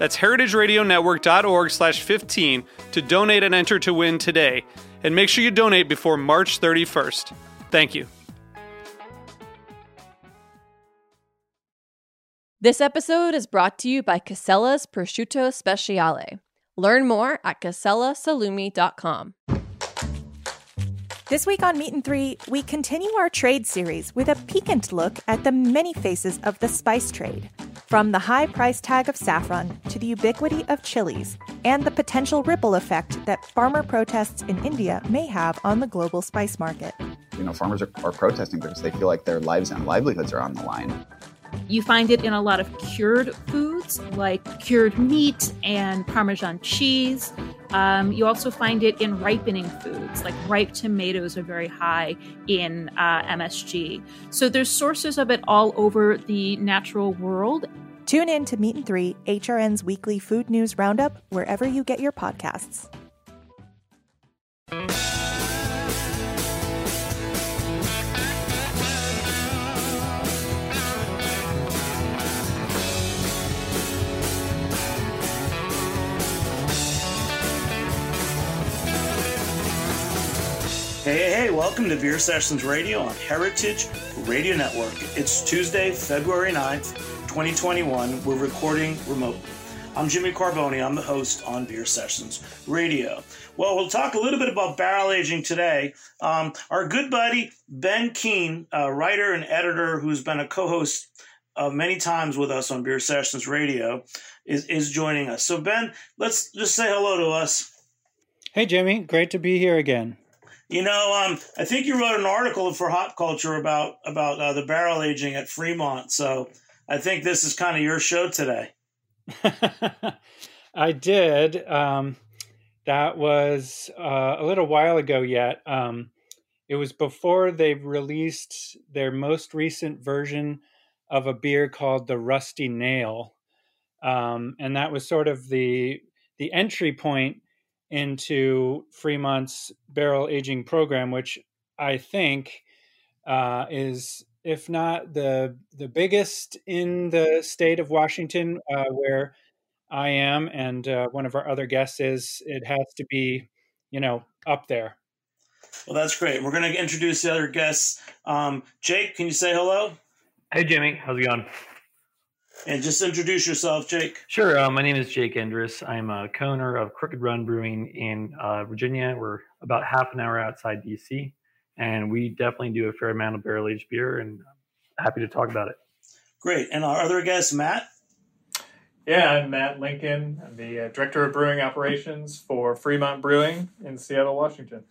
That's heritageradionetwork.org slash 15 to donate and enter to win today. And make sure you donate before March 31st. Thank you. This episode is brought to you by Casella's Prosciutto Speciale. Learn more at casellasalumi.com. This week on Meat and Three, we continue our trade series with a piquant look at the many faces of the spice trade. From the high price tag of saffron to the ubiquity of chilies and the potential ripple effect that farmer protests in India may have on the global spice market. You know, farmers are, are protesting because they feel like their lives and livelihoods are on the line. You find it in a lot of cured foods like cured meat and Parmesan cheese. Um, you also find it in ripening foods, like ripe tomatoes are very high in uh, MSG. So there's sources of it all over the natural world. Tune in to Meat and Three, HRN's weekly food news roundup, wherever you get your podcasts. Hey, hey, welcome to Beer Sessions Radio on Heritage Radio Network. It's Tuesday, February 9th, 2021. We're recording remotely. I'm Jimmy Carbone. I'm the host on Beer Sessions Radio. Well, we'll talk a little bit about barrel aging today. Um, our good buddy Ben Keene, a writer and editor who's been a co host uh, many times with us on Beer Sessions Radio, is, is joining us. So, Ben, let's just say hello to us. Hey, Jimmy. Great to be here again. You know, um, I think you wrote an article for Hop Culture about about uh, the barrel aging at Fremont. So I think this is kind of your show today. I did. Um, that was uh, a little while ago. Yet um, it was before they released their most recent version of a beer called the Rusty Nail, um, and that was sort of the the entry point into Fremont's barrel aging program, which I think uh, is, if not the the biggest in the state of Washington, uh, where I am, and uh, one of our other guests is. It has to be, you know, up there. Well, that's great. We're going to introduce the other guests. Um, Jake, can you say hello? Hey, Jimmy. How's it going? And just introduce yourself, Jake. Sure. Uh, my name is Jake Endres. I'm a co-owner of Crooked Run Brewing in uh, Virginia. We're about half an hour outside DC, and we definitely do a fair amount of barrel aged beer. And happy to talk about it. Great. And our other guest, Matt. Yeah, I'm Matt Lincoln. I'm the uh, director of brewing operations for Fremont Brewing in Seattle, Washington.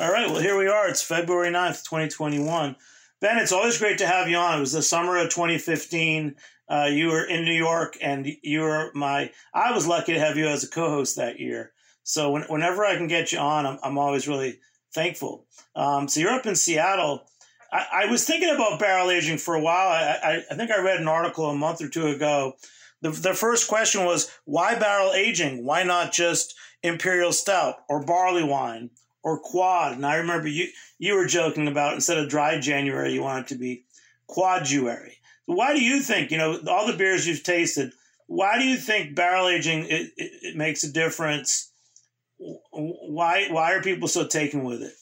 All right. Well, here we are. It's February 9th, 2021. Ben, it's always great to have you on. It was the summer of 2015. Uh, you were in New York, and you were my. I was lucky to have you as a co-host that year. So when, whenever I can get you on, I'm, I'm always really thankful. Um, so you're up in Seattle. I, I, was thinking about barrel aging for a while. I, I, think I read an article a month or two ago. The, the first question was why barrel aging? Why not just imperial stout or barley wine or quad? And I remember you you were joking about instead of dry January, you want it to be quaduary. Why do you think, you know, all the beers you've tasted, why do you think barrel aging it, it, it makes a difference? Why why are people so taken with it?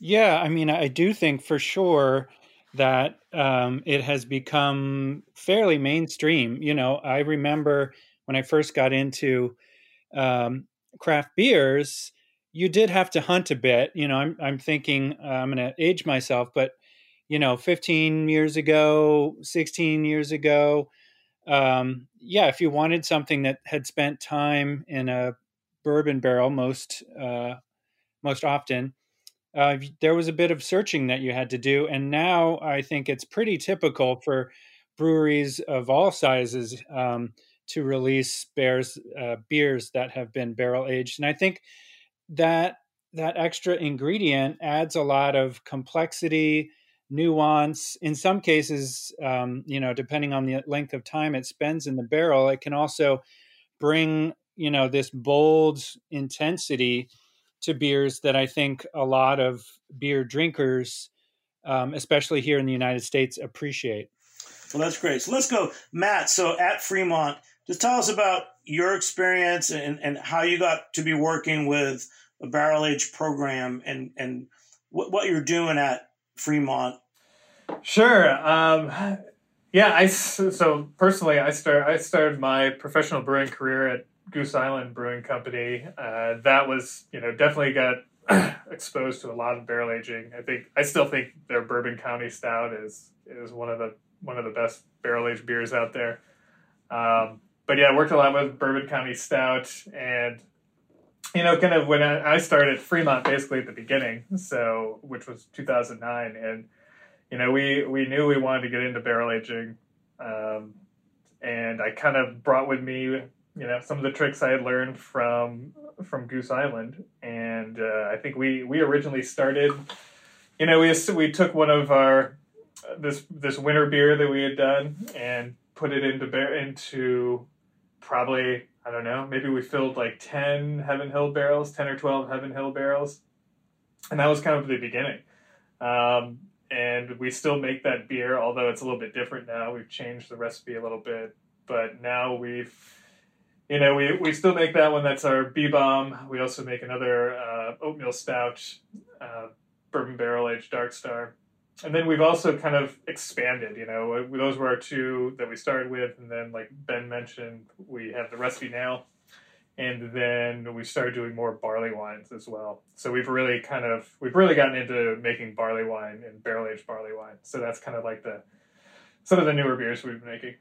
Yeah, I mean, I do think for sure that um, it has become fairly mainstream. You know, I remember when I first got into um, craft beers, you did have to hunt a bit. You know, I'm I'm thinking uh, I'm going to age myself, but you know, 15 years ago, 16 years ago, um, yeah, if you wanted something that had spent time in a bourbon barrel most uh, most often, uh, there was a bit of searching that you had to do. And now I think it's pretty typical for breweries of all sizes um, to release bears uh, beers that have been barrel aged. And I think that that extra ingredient adds a lot of complexity nuance in some cases um, you know depending on the length of time it spends in the barrel it can also bring you know this bold intensity to beers that I think a lot of beer drinkers, um, especially here in the United States, appreciate. Well, that's great. So let's go, Matt. So at Fremont, just tell us about your experience and, and how you got to be working with a barrel age program and, and what, what you're doing at Fremont. Sure. Um, yeah, I so personally, I start I started my professional brewing career at Goose Island Brewing Company. Uh, that was, you know, definitely got exposed to a lot of barrel aging. I think I still think their Bourbon County Stout is is one of the one of the best barrel aged beers out there. Um, but yeah, I worked a lot with Bourbon County Stout, and you know, kind of when I, I started Fremont basically at the beginning, so which was 2009, and you know, we we knew we wanted to get into barrel aging. Um, and I kind of brought with me you know some of the tricks I had learned from from Goose Island, and uh, I think we we originally started. You know, we we took one of our this this winter beer that we had done and put it into bear into probably I don't know maybe we filled like ten Heaven Hill barrels, ten or twelve Heaven Hill barrels, and that was kind of the beginning. Um, and we still make that beer, although it's a little bit different now. We've changed the recipe a little bit, but now we've you know, we, we still make that one. That's our B bomb. We also make another uh, oatmeal stout, uh, bourbon barrel aged dark star. And then we've also kind of expanded, you know, those were our two that we started with. And then, like Ben mentioned, we have the recipe now. And then we started doing more barley wines as well. So we've really kind of, we've really gotten into making barley wine and barrel aged barley wine. So that's kind of like the, some of the newer beers we've been making.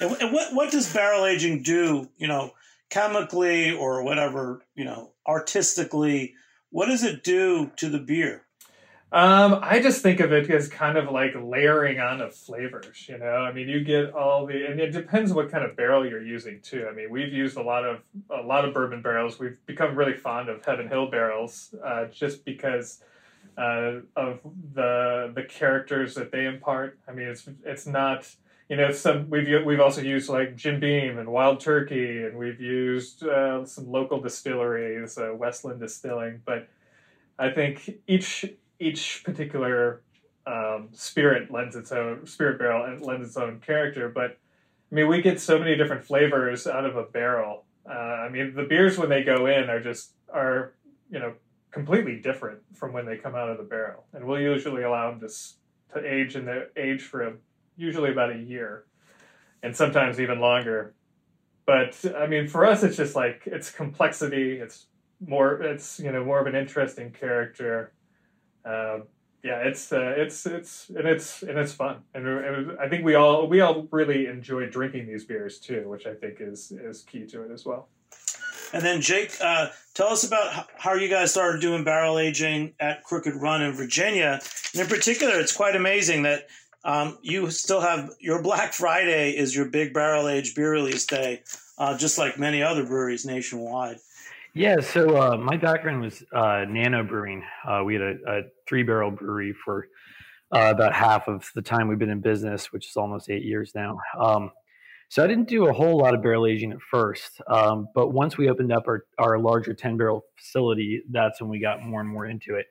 And, what what does barrel aging do? You know, chemically or whatever. You know, artistically, what does it do to the beer? Um, I just think of it as kind of like layering on of flavors. You know, I mean, you get all the, and it depends what kind of barrel you're using too. I mean, we've used a lot of a lot of bourbon barrels. We've become really fond of Heaven Hill barrels, uh, just because uh, of the the characters that they impart. I mean, it's it's not you know, some we've we've also used like Jim Beam and Wild Turkey, and we've used uh, some local distilleries, uh, Westland Distilling. But I think each each particular um, spirit lends its own spirit barrel and lends its own character. But I mean, we get so many different flavors out of a barrel. Uh, I mean, the beers when they go in are just are you know completely different from when they come out of the barrel, and we'll usually allow them to to age in the age for a usually about a year, and sometimes even longer. But I mean, for us, it's just like it's complexity. It's more. It's you know more of an interesting character. Uh, yeah, it's uh, it's it's and it's and it's fun, and, and, I think we all we all really enjoy drinking these beers too, which I think is is key to it as well. And then Jake, uh, tell us about how you guys started doing barrel aging at Crooked Run in Virginia, and in particular, it's quite amazing that um, you still have your Black Friday is your big barrel aged beer release day, uh, just like many other breweries nationwide. Yeah, so uh, my background was uh, nano brewing. Uh, we had a, a, three barrel brewery for uh, about half of the time we've been in business, which is almost eight years now. Um, so I didn't do a whole lot of barrel aging at first, um, but once we opened up our, our larger 10 barrel facility, that's when we got more and more into it.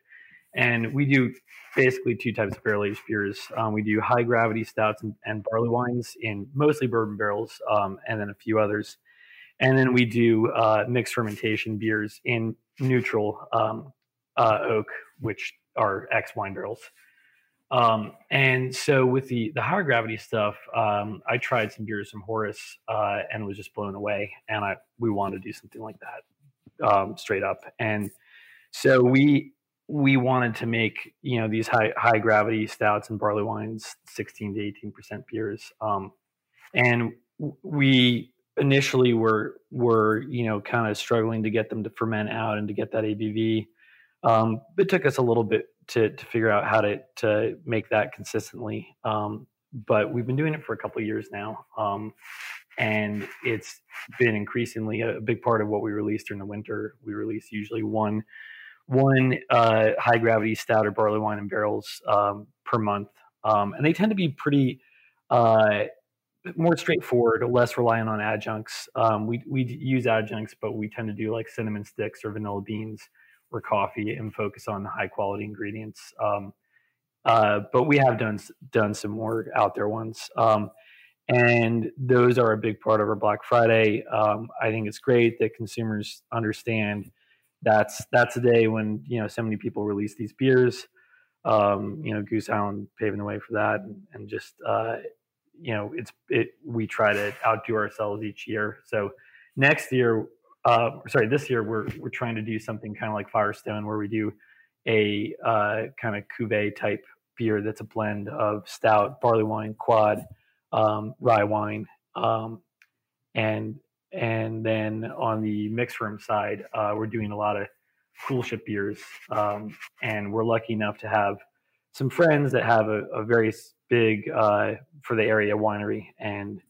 And we do basically two types of barrel aged beers. Um, we do high gravity stouts and, and, barley wines in mostly bourbon barrels, um, and then a few others. And then we do uh, mixed fermentation beers in neutral um, uh, oak, which are X wine barrels. Um, and so with the the higher gravity stuff, um, I tried some beers from Horus uh, and was just blown away. And I we wanted to do something like that. um, straight up. And so we we wanted to make you know these high high gravity stouts and barley wines, 16 to 18 percent beers, um, and we initially were were you know kind of struggling to get them to ferment out and to get that ABV. Um, it took us a little bit to to figure out how to to make that consistently. Um, but we've been doing it for a couple years now, um, and it's been increasingly a big part of what we release during the winter. We release usually one one uh, high gravity stout or barley wine in barrels um, per month, um, and they tend to be pretty uh, more straightforward, less reliant on adjuncts. Um, we we use adjuncts, but we tend to do like cinnamon sticks or vanilla beans or coffee and focus on high quality ingredients. Um, uh, but we have done done some more out there ones, um, and those are a big part of our Black Friday. Um, I think it's great that consumers understand that's that's a day when you know so many people release these beers. Um, you know, Goose Island paving the way for that, and, and just uh, you know, it's it. We try to outdo ourselves each year. So next year, uh, sorry, this year we're we're trying to do something kind of like Firestone, where we do a uh, kind of cuvee type beer that's a blend of stout, barley wine, quad, um, rye wine, um, and and then on the mix room side, uh, we're doing a lot of coolship beers, um, and we're lucky enough to have some friends that have a, a very big uh, for the area winery, and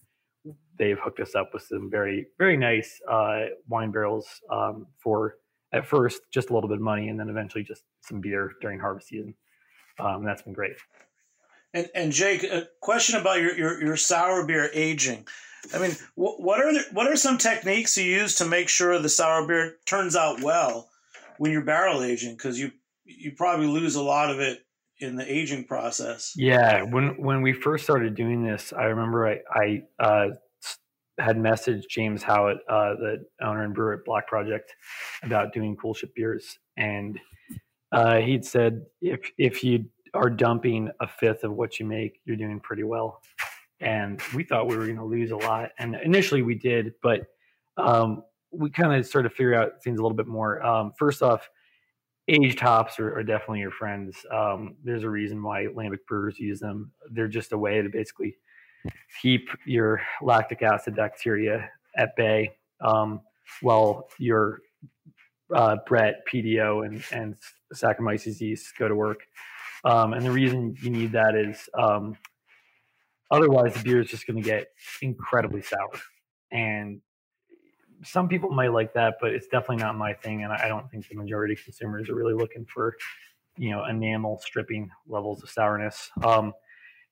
they've hooked us up with some very very nice uh, wine barrels um, for at first just a little bit of money, and then eventually just some beer during harvest season. Um, that's been great. And, and Jake, a question about your, your, your sour beer aging. I mean, wh- what are the, what are some techniques you use to make sure the sour beer turns out well when you're barrel aging? Because you you probably lose a lot of it in the aging process. Yeah, when when we first started doing this, I remember I, I uh, had messaged James Howat, uh, the owner and brewer at Black Project, about doing coolship beers, and uh, he'd said if if you are dumping a fifth of what you make, you're doing pretty well. And we thought we were going to lose a lot, and initially we did, but um, we kind of started to figure out things a little bit more. Um, first off, aged hops are, are, definitely your friends. Um, there's a reason why lambic brewers use them. They're just a way to basically keep your lactic acid bacteria at bay um, while your uh, Brett, Pedio, and, and Saccharomyces yeast go to work. Um, and the reason you need that is um, otherwise the beer is just going to get incredibly sour. And some people might like that, but it's definitely not my thing. And I don't think the majority of consumers are really looking for, you know, enamel stripping levels of sourness. Um,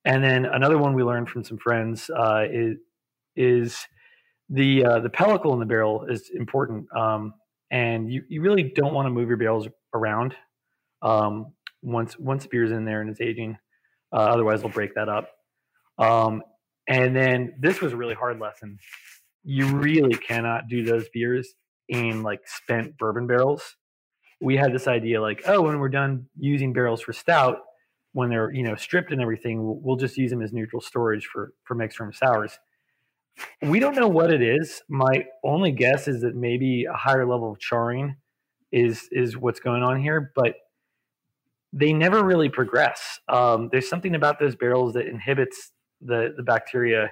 and then another one we learned from some friends uh, is is the uh, the pellicle in the barrel is important, um, and you, you really don't want to move your barrels around um, once once beer's in there and it's aging. Uh, otherwise, they'll break that up. Um, and then this was a really hard lesson. You really cannot do those beers in like spent bourbon barrels. We had this idea like, oh, when we're done using barrels for stout, when they're you know stripped and everything, we'll, we'll just use them as neutral storage for for mixed room sours. We don't know what it is. My only guess is that maybe a higher level of charring is is what's going on here, but they never really progress. Um, there's something about those barrels that inhibits the the bacteria,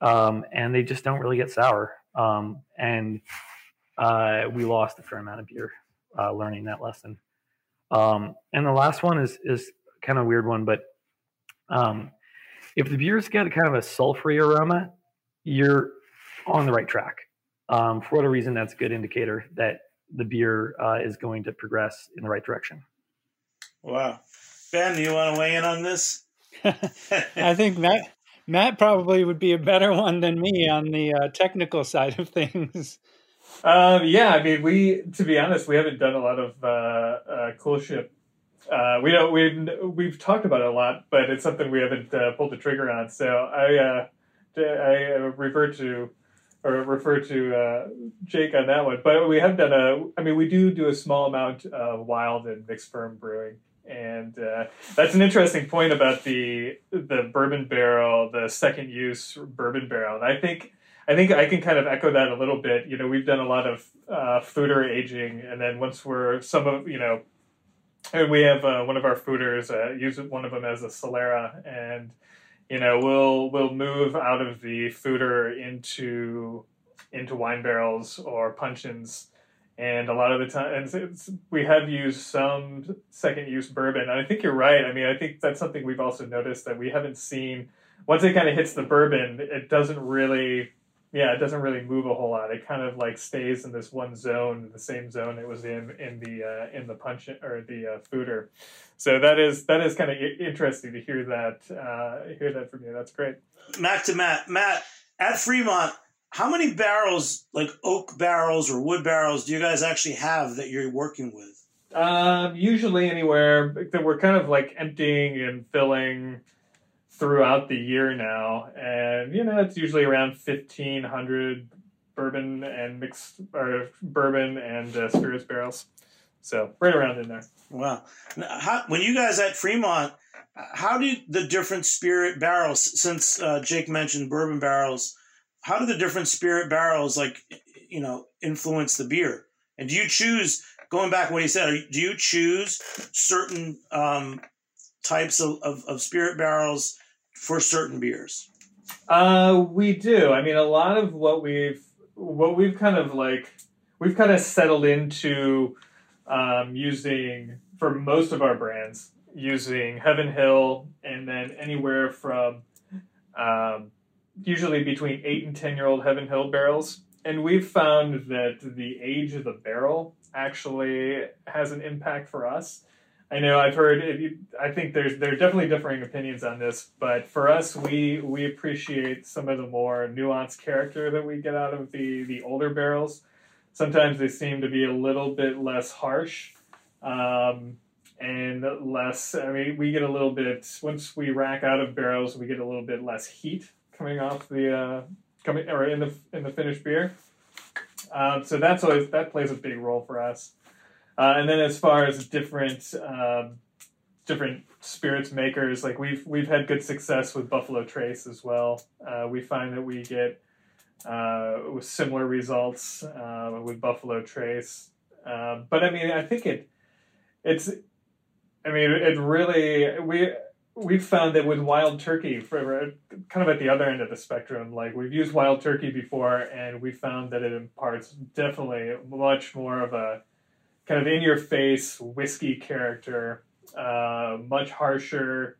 um, and they just don't really get sour. Um, and uh, we lost a fair amount of beer uh, learning that lesson. Um, and the last one is is kind of weird one, but um, if the beer's got kind of a sulfury aroma, you're on the right track. Um, for whatever reason, that's a good indicator that the beer uh, is going to progress in the right direction. Wow. Ben, do you want to weigh in on this? I think Matt Matt probably would be a better one than me on the uh, technical side of things. Um, yeah, I mean, we to be honest, we haven't done a lot of uh, uh, coolship. Uh, we don't we've we've talked about it a lot, but it's something we haven't uh, pulled the trigger on. So I uh, I refer to or refer to Jake on that one. But we have done a. I mean, we do do a small amount of wild and mixed ferm brewing and uh, that's an interesting point about the the bourbon barrel, the second use bourbon barrel. And I think I think I can kind of echo that a little bit. You know, we've done a lot of uh, foeder aging, and then once we're some of you know, and we have uh, one of our foeders uh, use one of them as a Solera, and you know we'll we'll move out of the foeder into into wine barrels or puncheons. And a lot of the time, and it's, we have used some second use bourbon. And I think you're right. I mean, I think that's something we've also noticed that we haven't seen once it kind of hits the bourbon, it doesn't really yeah, it doesn't really move a whole lot. It kind of like stays in this one zone, the same zone it was in in the uh, in the punch or the uh, foeder. So that is that is kind of interesting to hear that uh, hear that from you. That's great. Matt to Matt, Matt at Fremont. How many barrels, like oak barrels or wood barrels, do you guys actually have that you're working with? Um, usually anywhere that we're kind of like emptying and filling throughout the year now, and you know it's usually around fifteen hundred bourbon and mixed or bourbon and uh, spirits barrels. So right around in there. Wow. How, when you guys at Fremont, how do the different spirit barrels? Since uh, Jake mentioned bourbon barrels, how do the different spirit barrels like you know influence the beer? And do you choose going back what he said? Do you choose certain um, types of, of, of spirit barrels for certain beers? Uh, we do. I mean, a lot of what we've what we've kind of like we've kind of settled into um, using for most of our brands using Heaven Hill and then anywhere from um, usually between eight and ten year old Heaven Hill barrels. And we've found that the age of the barrel actually has an impact for us. I know I've heard. I think there's there are definitely differing opinions on this, but for us, we we appreciate some of the more nuanced character that we get out of the the older barrels. Sometimes they seem to be a little bit less harsh, um, and less. I mean, we get a little bit once we rack out of barrels, we get a little bit less heat coming off the uh, coming or in the in the finished beer. Um, so that's always that plays a big role for us. Uh, and then as far as different um, different spirits makers, like we've we've had good success with Buffalo Trace as well. Uh, we find that we get uh, similar results uh, with Buffalo Trace. Um, but I mean, I think it it's I mean it really we we've found that with wild turkey for kind of at the other end of the spectrum like we've used wild turkey before and we found that it imparts definitely much more of a kind of in your face whiskey character, uh, much harsher.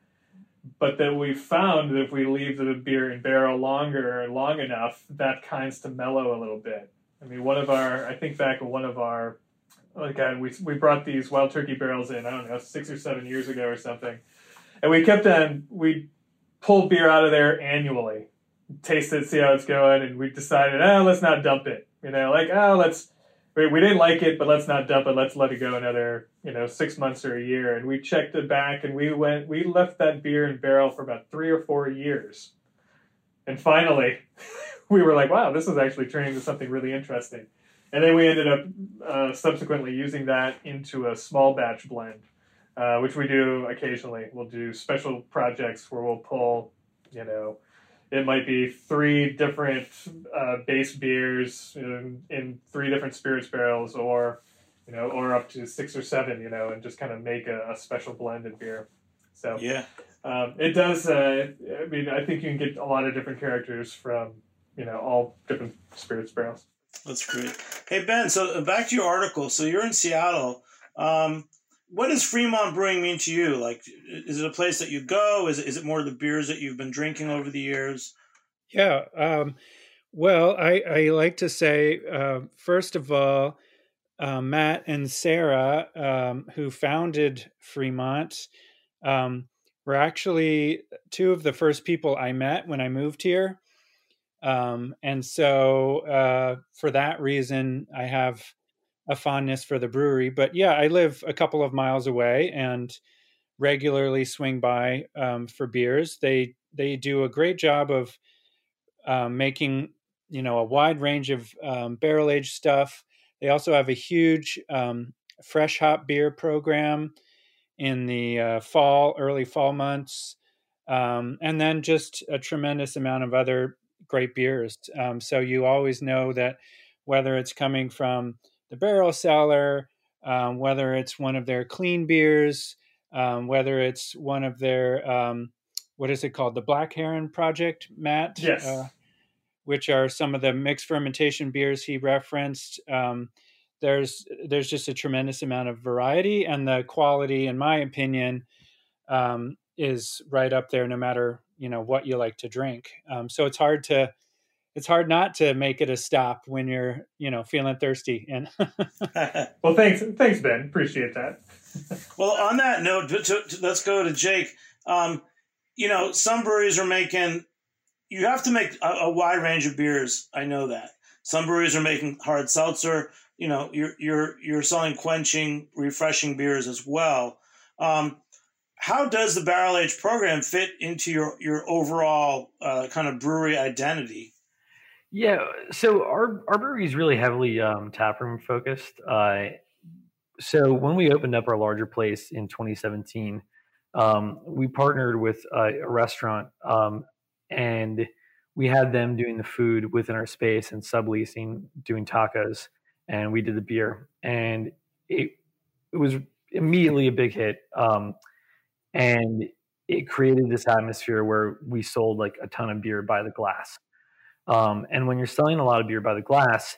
But that we found that if we leave the beer in barrel longer, long enough, that kinds to mellow a little bit. I mean, one of our, I think back one of our, like uh, we we brought these wild turkey barrels in, I don't know, six or seven years ago or something, and we kept on we pulled beer out of there annually, taste it, see how it's going, and we decided, oh, let's not dump it. You know, like oh, let's we, we didn't like it, but let's not dump it. Let's let it go another, you know, six months or a year. And we checked it back and we went, we left that beer in barrel for about three or four years. And finally, we were like, wow, this is actually turning into something really interesting. And then we ended up uh, subsequently using that into a small batch blend, uh, which we do occasionally. We'll do special projects where we'll pull, you know, it might be three different uh, base beers in, in, three different spirits barrels, or you know, or up to six or seven, you know, and just kind of make a, a special blended beer. So yeah, um, it does. Uh, I mean, I think you can get a lot of different characters from you know all different spirits barrels. That's great. Hey Ben, so uh, back to your article. So you're in Seattle. Um, what does Fremont Brewing mean to you? Like, is it a place that you go? Is it, is it more the beers that you've been drinking over the years? Yeah. Um, well, I, I like to say, uh, first of all, uh, Matt and Sarah, um, who founded Fremont, um, were actually two of the first people I met when I moved here. Um, and so, uh, for that reason, I have a fondness for the brewery. But yeah, I live a couple of miles away and regularly swing by um, for beers. They they do a great job of um, making you know a wide range of um, barrel aged stuff. They also have a huge um, fresh hop beer program in the uh, fall, early fall months, um, and then just a tremendous amount of other great beers. Um, so you always know that whether it's coming from the barrel cellar, um, whether it's one of their clean beers, um, whether it's one of their um, what is it called, the Black Heron Project, Matt? Yes. Uh, which are some of the mixed fermentation beers he referenced. Um, there's there's just a tremendous amount of variety, and the quality, in my opinion, um, is right up there. No matter you know what you like to drink, um, so it's hard to it's hard not to make it a stop when you're you know feeling thirsty. And well, thanks thanks Ben, appreciate that. well, on that note, to, to, let's go to Jake. Um, you know, some breweries are making you have to make a, a, wide range of beers. I know that some breweries are making hard seltzer. You know, you're you're you're selling quenching, refreshing beers as well. Um, how does the barrel age program fit into your your overall uh, kind of brewery identity? Yeah, so our our brewery is really heavily um, taproom focused. Uh, so when we opened up our larger place in 2017, um, we partnered with a, a restaurant um, and we had them doing the food within our space and subleasing, doing tacos, and we did the beer, and it it was immediately a big hit, um, and it created this atmosphere where we sold like a ton of beer by the glass, um, and when you're selling a lot of beer by the glass,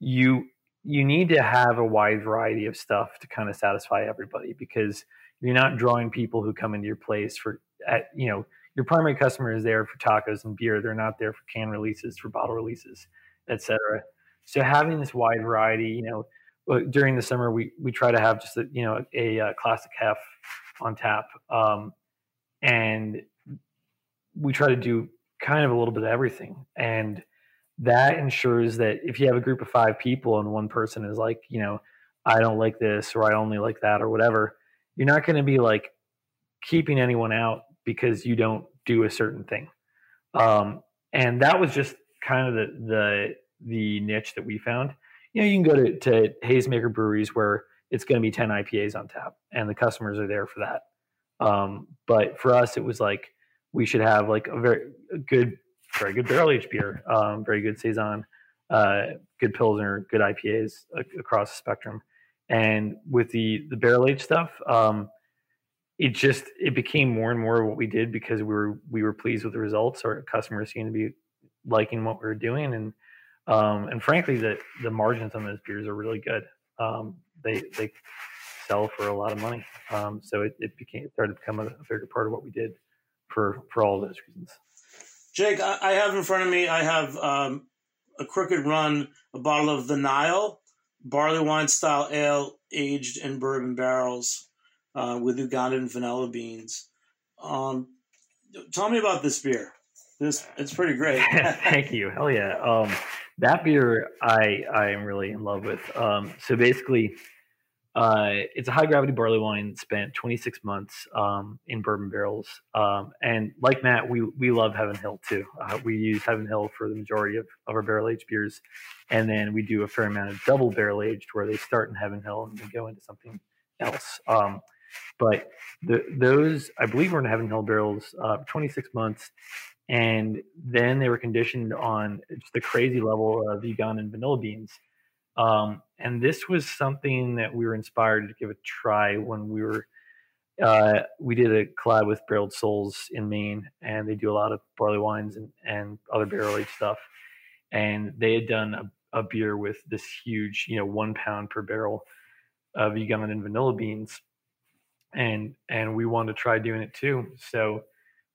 you you need to have a wide variety of stuff to kind of satisfy everybody because you're not drawing people who come into your place for at you know your primary customer is there for tacos and beer. They're not there for can releases, for bottle releases, etc. So having this wide variety, you know, during the summer we we try to have just a, you know a, a classic hef on tap, um, and we try to do kind of a little bit of everything, and that ensures that if you have a group of five people and one person is like, you know, I don't like this or I only like that or whatever, you're not going to be like keeping anyone out because you don't do a certain thing. Um, and that was just kind of the, the the niche that we found. You know, you can go to, to hazemaker breweries where it's going to be 10 IPAs on tap and the customers are there for that. Um, but for us, it was like we should have like a very good, very good barrel aged beer, um, very good saison, uh, good pilsner, good IPAs across the spectrum. And with the the barrel aged stuff, um, it just it became more and more what we did because we were we were pleased with the results. Our customers seemed to be liking what we were doing, and um, and frankly, the the margins on those beers are really good. Um, they they sell for a lot of money, um, so it, it became it started to become a, a bigger part of what we did for for all those reasons. Jake, I, have in front of me. I have um, a Crooked Run, a bottle of the Nile barley wine style ale aged in bourbon barrels uh, with Ugandan vanilla beans. Um, tell me about this beer. This it's pretty great. Thank you. Hell yeah. Um, that beer I I am really in love with. Um, so basically, uh, it's a high gravity barley wine spent 26 months um, in bourbon barrels. Um, and like Matt, we we love Heaven Hill too. Uh, we use Heaven Hill for the majority of, of our barrel aged beers, and then we do a fair amount of double barrel aged where they start in Heaven Hill and then go into something else. Um, but the, those, I believe, were in Heaven Hill barrels uh, 26 months. And then they were conditioned on just the crazy level of Ugandan vanilla beans. Um, and this was something that we were inspired to give a try when we were uh, we did a collab with Barreled Souls in Maine, and they do a lot of barley wines and, and other barrel aged stuff. And they had done a, a, beer with this huge, you know, one pound per barrel of Ugandan and vanilla beans and and we wanted to try doing it too. So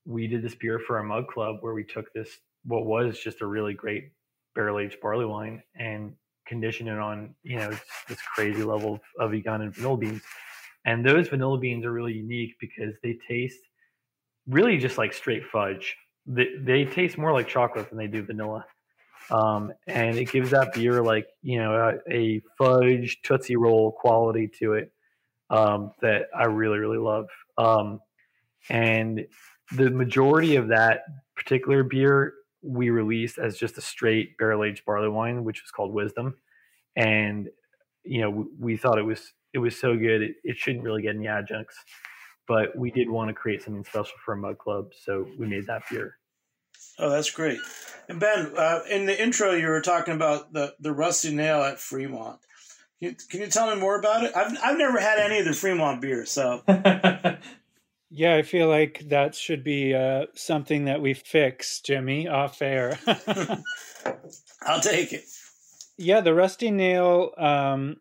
we did this beer for our mug club where we took this what was just a really great barrel aged barley wine and conditioned it on you know this crazy level of, of Ugandan vanilla beans. And those vanilla beans are really unique because they taste really just like straight fudge. They, they taste more like chocolate than they do vanilla. Um, and it gives that beer like you know a, a fudge tootsie roll quality to it um, that I really, really love. Um, and the majority of that particular beer we released as just a straight barrel aged barley wine, which was called Wisdom. And you know, we, we thought it was it was so good it, it shouldn't really get any adjuncts, but we did want to create something special for a mug club, so we made that beer. Oh, that's great. And Ben, uh, in the intro, you were talking about the, the rusty nail at Fremont. Can you, can you tell me more about it? I've, I've never had any of the Fremont beer, so. yeah, I feel like that should be uh, something that we fix, Jimmy, off air. I'll take it. Yeah, the Rusty Nail um,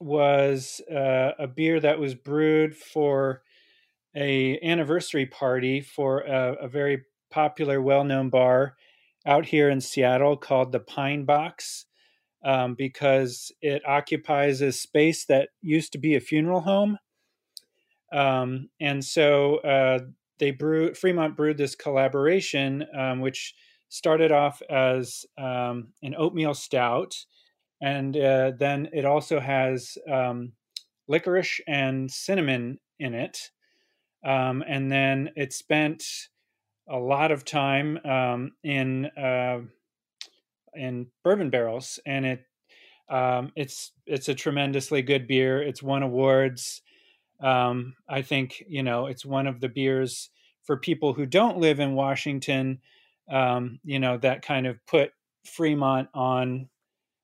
was uh, a beer that was brewed for a anniversary party for a, a very popular, well-known bar out here in Seattle called the Pine Box um, because it occupies a space that used to be a funeral home. Um, and so uh, they brewed Fremont brewed this collaboration, um, which started off as um, an oatmeal stout, and uh, then it also has um, licorice and cinnamon in it. Um, and then it spent a lot of time um, in uh, in bourbon barrels, and it it's it's a tremendously good beer. It's won awards. Um, I think you know it's one of the beers for people who don't live in Washington. Um, you know that kind of put Fremont on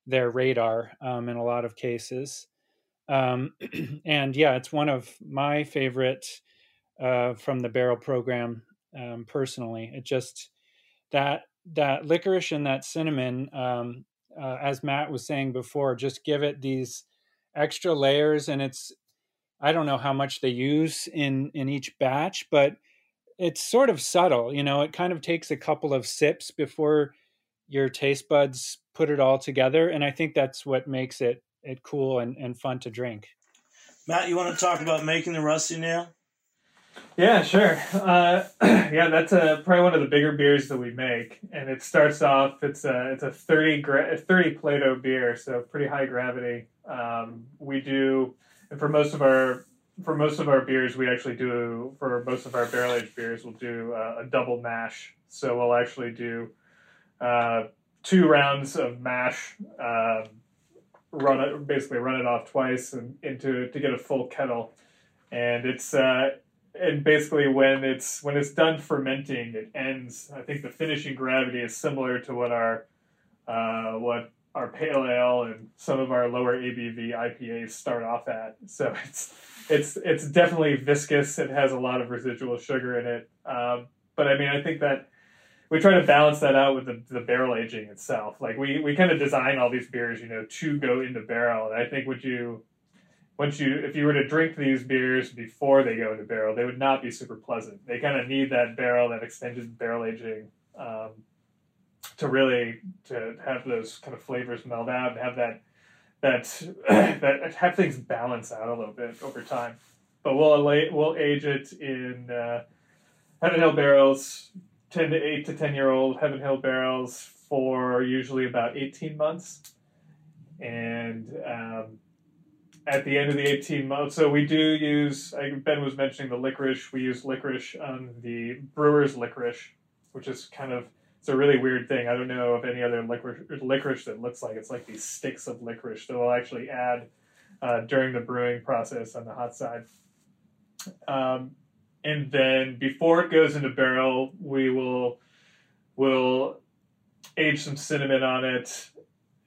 their radar um, in a lot of cases. Um, and yeah, it's one of my favorite uh, from the barrel program um, personally. It just that that licorice and that cinnamon, um, uh, as Matt was saying before, just give it these extra layers. And it's I don't know how much they use in in each batch, but it's sort of subtle. You know, it kind of takes a couple of sips before your taste buds put it all together, and I think that's what makes it it cool and, and fun to drink. Matt, you want to talk about making the rusty nail? Yeah, sure. Uh, yeah, that's a, probably one of the bigger beers that we make, and it starts off. It's a it's a thirty gra- thirty Plato beer, so pretty high gravity. Um, we do, and for most of our for most of our beers, we actually do for most of our barrel aged beers, we'll do uh, a double mash. So we'll actually do uh, two rounds of mash. Um, run it basically run it off twice and into to get a full kettle, and it's uh, and basically when it's when it's done fermenting, it ends. I think the finishing gravity is similar to what our uh, what our pale ale and some of our lower ABV IPAs start off at. So it's it's it's definitely viscous. It has a lot of residual sugar in it. Um, but I mean, I think that we try to balance that out with the, the barrel aging itself. Like we, we kind of design all these beers, you know, to go into barrel. And I think what you once you if you were to drink these beers before they go into barrel, they would not be super pleasant. They kind of need that barrel, that extended barrel aging, um, to really to have those kind of flavors meld out and have that that that have things balance out a little bit over time. But we'll we'll age it in uh, Heaven Hill barrels, ten to eight to ten year old Heaven Hill barrels for usually about eighteen months, and um, at the end of the 18 months. So we do use, Ben was mentioning the licorice. We use licorice on the brewer's licorice, which is kind of, it's a really weird thing. I don't know of any other licorice, licorice that looks like it's like these sticks of licorice that we'll actually add uh, during the brewing process on the hot side. Um, and then before it goes into barrel, we will will age some cinnamon on it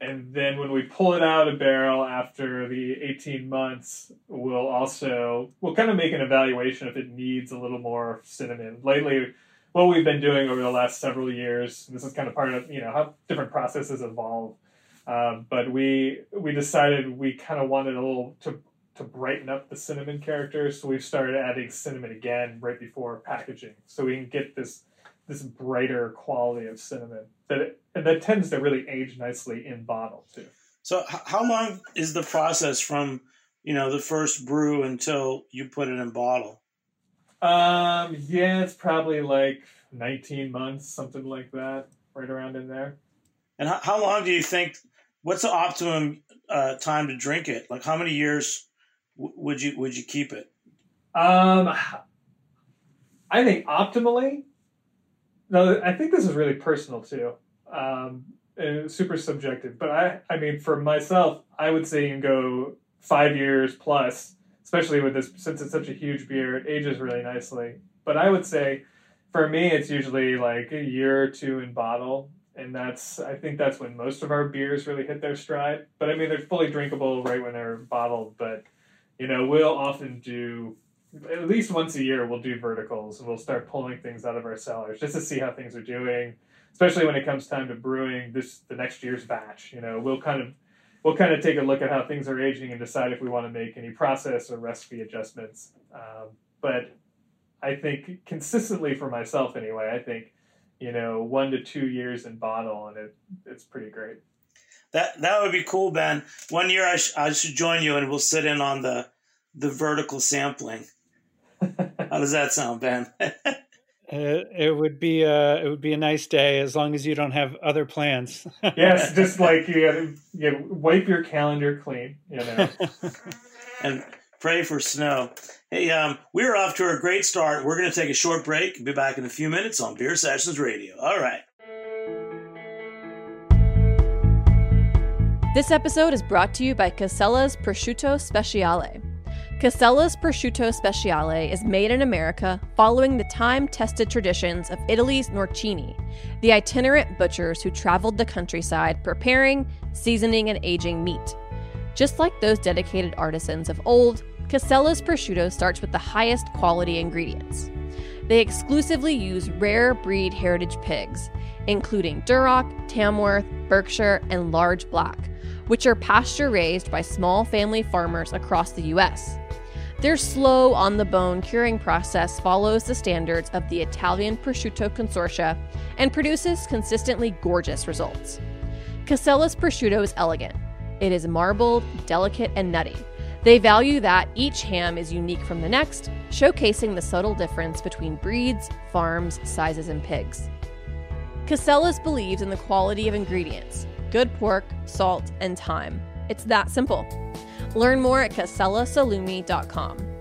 and then when we pull it out of barrel after the 18 months we'll also we'll kind of make an evaluation if it needs a little more cinnamon lately what we've been doing over the last several years this is kind of part of you know how different processes evolve um, but we we decided we kind of wanted a little to to brighten up the cinnamon character so we've started adding cinnamon again right before packaging so we can get this this brighter quality of cinnamon that it, and that tends to really age nicely in bottle too. So how long is the process from you know the first brew until you put it in bottle? Um, yeah, it's probably like 19 months, something like that, right around in there. And how, how long do you think? What's the optimum uh, time to drink it? Like how many years w- would you would you keep it? Um, I think optimally, no, I think this is really personal too, um, and super subjective. But I, I mean, for myself, I would say you can go five years plus, especially with this since it's such a huge beer. It ages really nicely. But I would say for me, it's usually like a year or two in bottle, and that's I think that's when most of our beers really hit their stride. But I mean, they're fully drinkable right when they're bottled. But you know, we'll often do at least once a year. We'll do verticals, and we'll start pulling things out of our cellars just to see how things are doing. Especially when it comes time to brewing this the next year's batch. You know, we'll kind of we'll kind of take a look at how things are aging and decide if we want to make any process or recipe adjustments. Um, but I think consistently for myself anyway, I think you know one to two years in bottle, and it it's pretty great. That that would be cool, Ben. One year I, sh- I should join you, and we'll sit in on the the vertical sampling. How does that sound, Ben? It, it would be a it would be a nice day as long as you don't have other plans. yes, just like you gotta, you gotta wipe your calendar clean, you know. and pray for snow. Hey, um, we're off to a great start. We're going to take a short break. Be back in a few minutes on Beer Sessions Radio. All right. This episode is brought to you by Casella's Prosciutto Speciale. Casella's Prosciutto Speciale is made in America following the time tested traditions of Italy's Norcini, the itinerant butchers who traveled the countryside preparing, seasoning, and aging meat. Just like those dedicated artisans of old, Casella's prosciutto starts with the highest quality ingredients. They exclusively use rare breed heritage pigs, including Duroc, Tamworth, Berkshire, and Large Black, which are pasture raised by small family farmers across the U.S. Their slow on the bone curing process follows the standards of the Italian Prosciutto Consortia and produces consistently gorgeous results. Casella's prosciutto is elegant. It is marbled, delicate, and nutty. They value that each ham is unique from the next, showcasing the subtle difference between breeds, farms, sizes, and pigs. Casella's believes in the quality of ingredients good pork, salt, and time. It's that simple. Learn more at casellasalumi.com.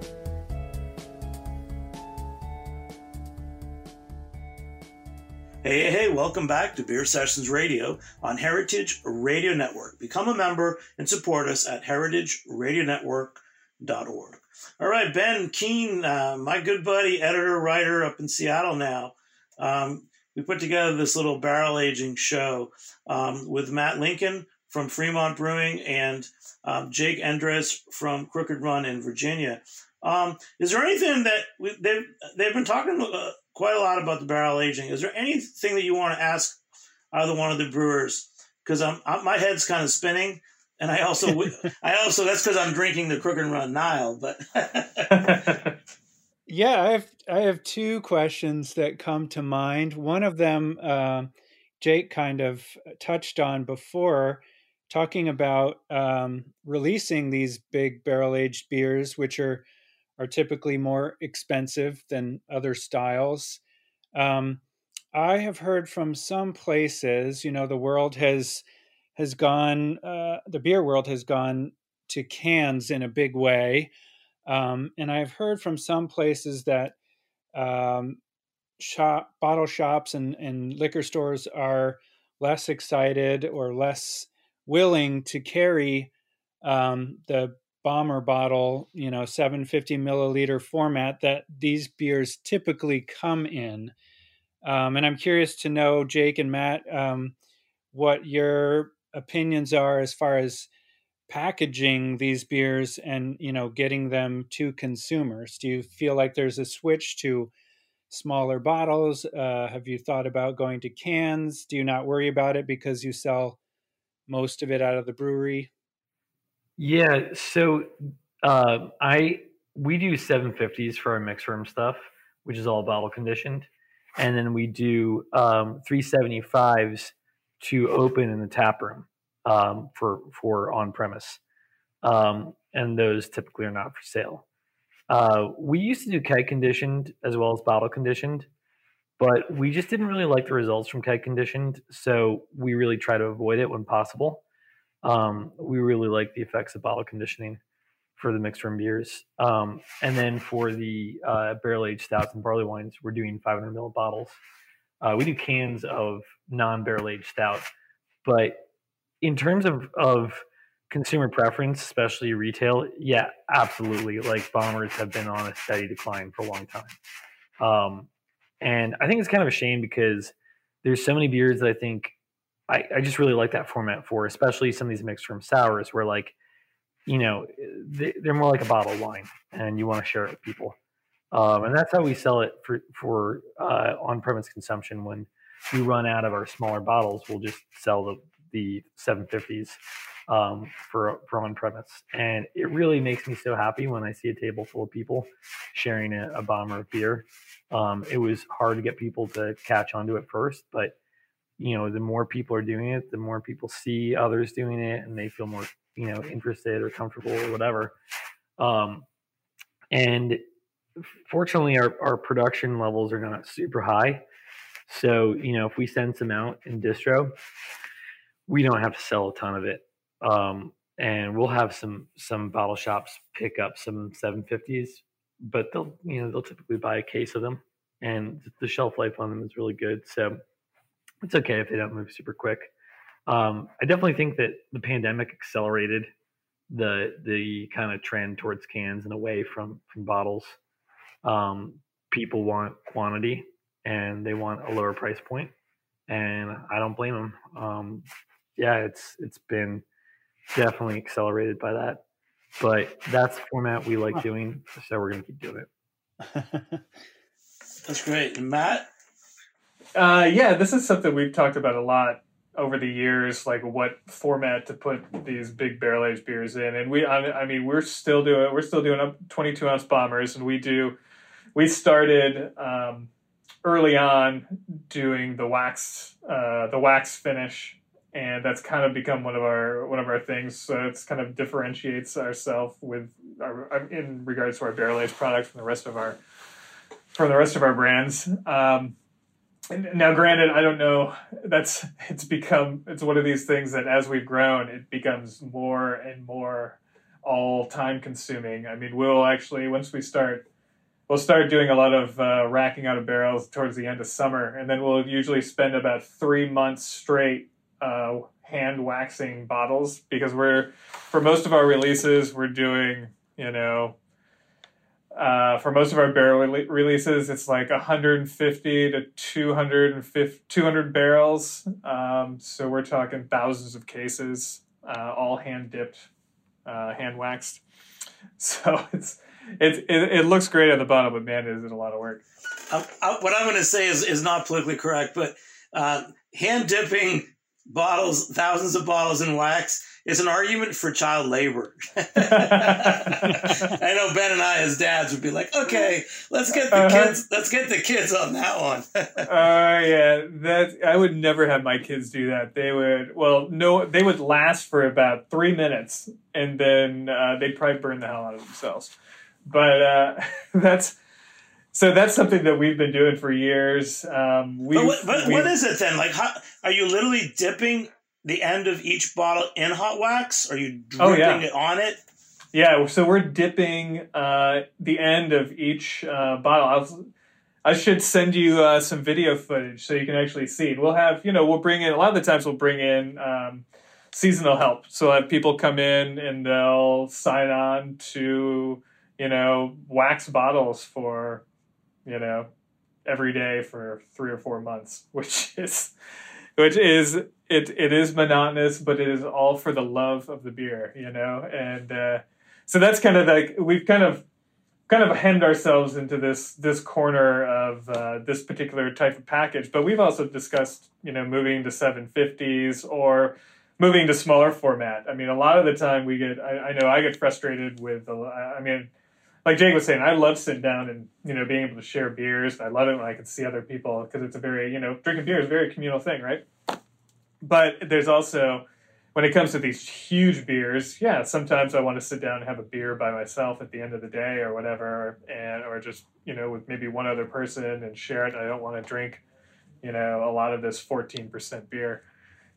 Hey, hey, welcome back to Beer Sessions Radio on Heritage Radio Network. Become a member and support us at heritageradionetwork.org. All right, Ben Keene, uh, my good buddy, editor, writer up in Seattle now. Um, we put together this little barrel aging show um, with Matt Lincoln from Fremont Brewing and um, Jake Endres from Crooked Run in Virginia. Um, is there anything that we, they've they've been talking uh, quite a lot about the barrel aging? Is there anything that you want to ask either one of the brewers? Because I'm, I'm, my head's kind of spinning, and I also I also that's because I'm drinking the Crooked Run Nile. But yeah, I have I have two questions that come to mind. One of them, uh, Jake kind of touched on before talking about um, releasing these big barrel aged beers, which are are typically more expensive than other styles. Um, I have heard from some places, you know, the world has has gone, uh, the beer world has gone to cans in a big way, um, and I've heard from some places that um, shop bottle shops and, and liquor stores are less excited or less willing to carry um, the bomber bottle, you know, 750 milliliter format that these beers typically come in. Um, and I'm curious to know, Jake and Matt, um, what your opinions are as far as packaging these beers and you know getting them to consumers. Do you feel like there's a switch to smaller bottles? Uh, have you thought about going to cans? Do you not worry about it because you sell most of it out of the brewery? Yeah, so uh, I we do 750s for our mix ferm stuff, which is all bottle conditioned, and then we do um, 375s to open in the tap room um, for for on premise, um, and those typically are not for sale. Uh, we used to do keg conditioned as well as bottle conditioned, but we just didn't really like the results from keg conditioned, so we really try to avoid it when possible. Um, we really like the effects of bottle conditioning for the mixed ferm beers. Um, and then for the uh, barrel aged stouts and barley wines, we're doing 500 ml bottles. Uh, we do cans of non barrel aged stout, but in terms of, of consumer preference, especially retail, yeah, absolutely. Like bombers have been on a steady decline for a long time. Um, And I think it's kind of a shame because there's so many beers that I think I, I just really like that format for, especially some of these mixed ferm sours where like, you know, they, are more like a bottle of wine and you want to share it with people. Um, and that's how we sell it for, for uh, on-premise consumption. When we run out of our smaller bottles, we'll just sell the, the 750s um, for, for on-premise. And it really makes me so happy when I see a table full of people sharing a, a bomber of beer. Um, it was hard to get people to catch onto it first, but you know, the more people are doing it, the more people see others doing it, and they feel more, you know, interested or comfortable or whatever. Um, and fortunately, our, our production levels are not super high. So, you know, if we send some out in distro, we don't have to sell a ton of it. Um, and we'll have some some bottle shops pick up some 750s, but they'll you know they'll typically buy a case of them, and the shelf life on them is really good. So it's okay if they don't move super quick. Um, I definitely think that the pandemic accelerated the the kind of trend towards cans and away from from bottles. Um, people want quantity and they want a lower price point, and I don't blame them. Um, yeah, it's it's been definitely accelerated by that, but that's the format we like doing, so we're gonna keep doing it. that's great, and Matt. Uh, yeah, this is something we've talked about a lot over the years, like what format to put these big barrel aged beers in. And we, I, I mean, we're still doing, we're still doing up 22 ounce bombers, and we do, we started um, early on doing the wax, uh, the wax finish, and that's kind of become one of our one of our things. So it's kind of differentiates ourselves with our, in regards to our barrel aged products from the rest of our from the rest of our brands. Um, now granted i don't know that's it's become it's one of these things that as we've grown it becomes more and more all time consuming i mean we'll actually once we start we'll start doing a lot of uh, racking out of barrels towards the end of summer and then we'll usually spend about three months straight uh, hand waxing bottles because we're for most of our releases we're doing you know uh, for most of our barrel re- releases, it's like 150 to 250, 200 barrels. Um, so we're talking thousands of cases, uh, all hand dipped, uh, hand waxed. So it's it, it, it looks great at the bottom, but man, is it a lot of work. Um, I, what I'm going to say is is not politically correct, but uh, hand dipping bottles, thousands of bottles in wax is an argument for child labor. I know Ben and I, as dads, would be like, "Okay, let's get the uh-huh. kids. Let's get the kids on that one." Oh uh, yeah, that I would never have my kids do that. They would, well, no, they would last for about three minutes, and then uh, they'd probably burn the hell out of themselves. But uh, that's so that's something that we've been doing for years. Um, but, what, but what is it then? Like, how, are you literally dipping the end of each bottle in hot wax? Are you dripping oh, yeah. it on it? Yeah, so we're dipping uh, the end of each uh, bottle. I'll, I should send you uh, some video footage so you can actually see. We'll have, you know, we'll bring in, a lot of the times we'll bring in um, seasonal help. So we'll have people come in and they'll sign on to, you know, wax bottles for you know, every day for three or four months, which is which is it it is monotonous, but it is all for the love of the beer, you know, and uh, so that's kind of like we've kind of kind of hemmed ourselves into this this corner of uh, this particular type of package, but we've also discussed you know moving to 750s or moving to smaller format. I mean, a lot of the time we get I, I know I get frustrated with I mean like Jake was saying, I love sitting down and you know being able to share beers. I love it when I can see other people because it's a very you know drinking beer is a very communal thing, right? But there's also when it comes to these huge beers, yeah, sometimes I want to sit down and have a beer by myself at the end of the day or whatever, and or just you know with maybe one other person and share it. I don't want to drink, you know, a lot of this 14% beer.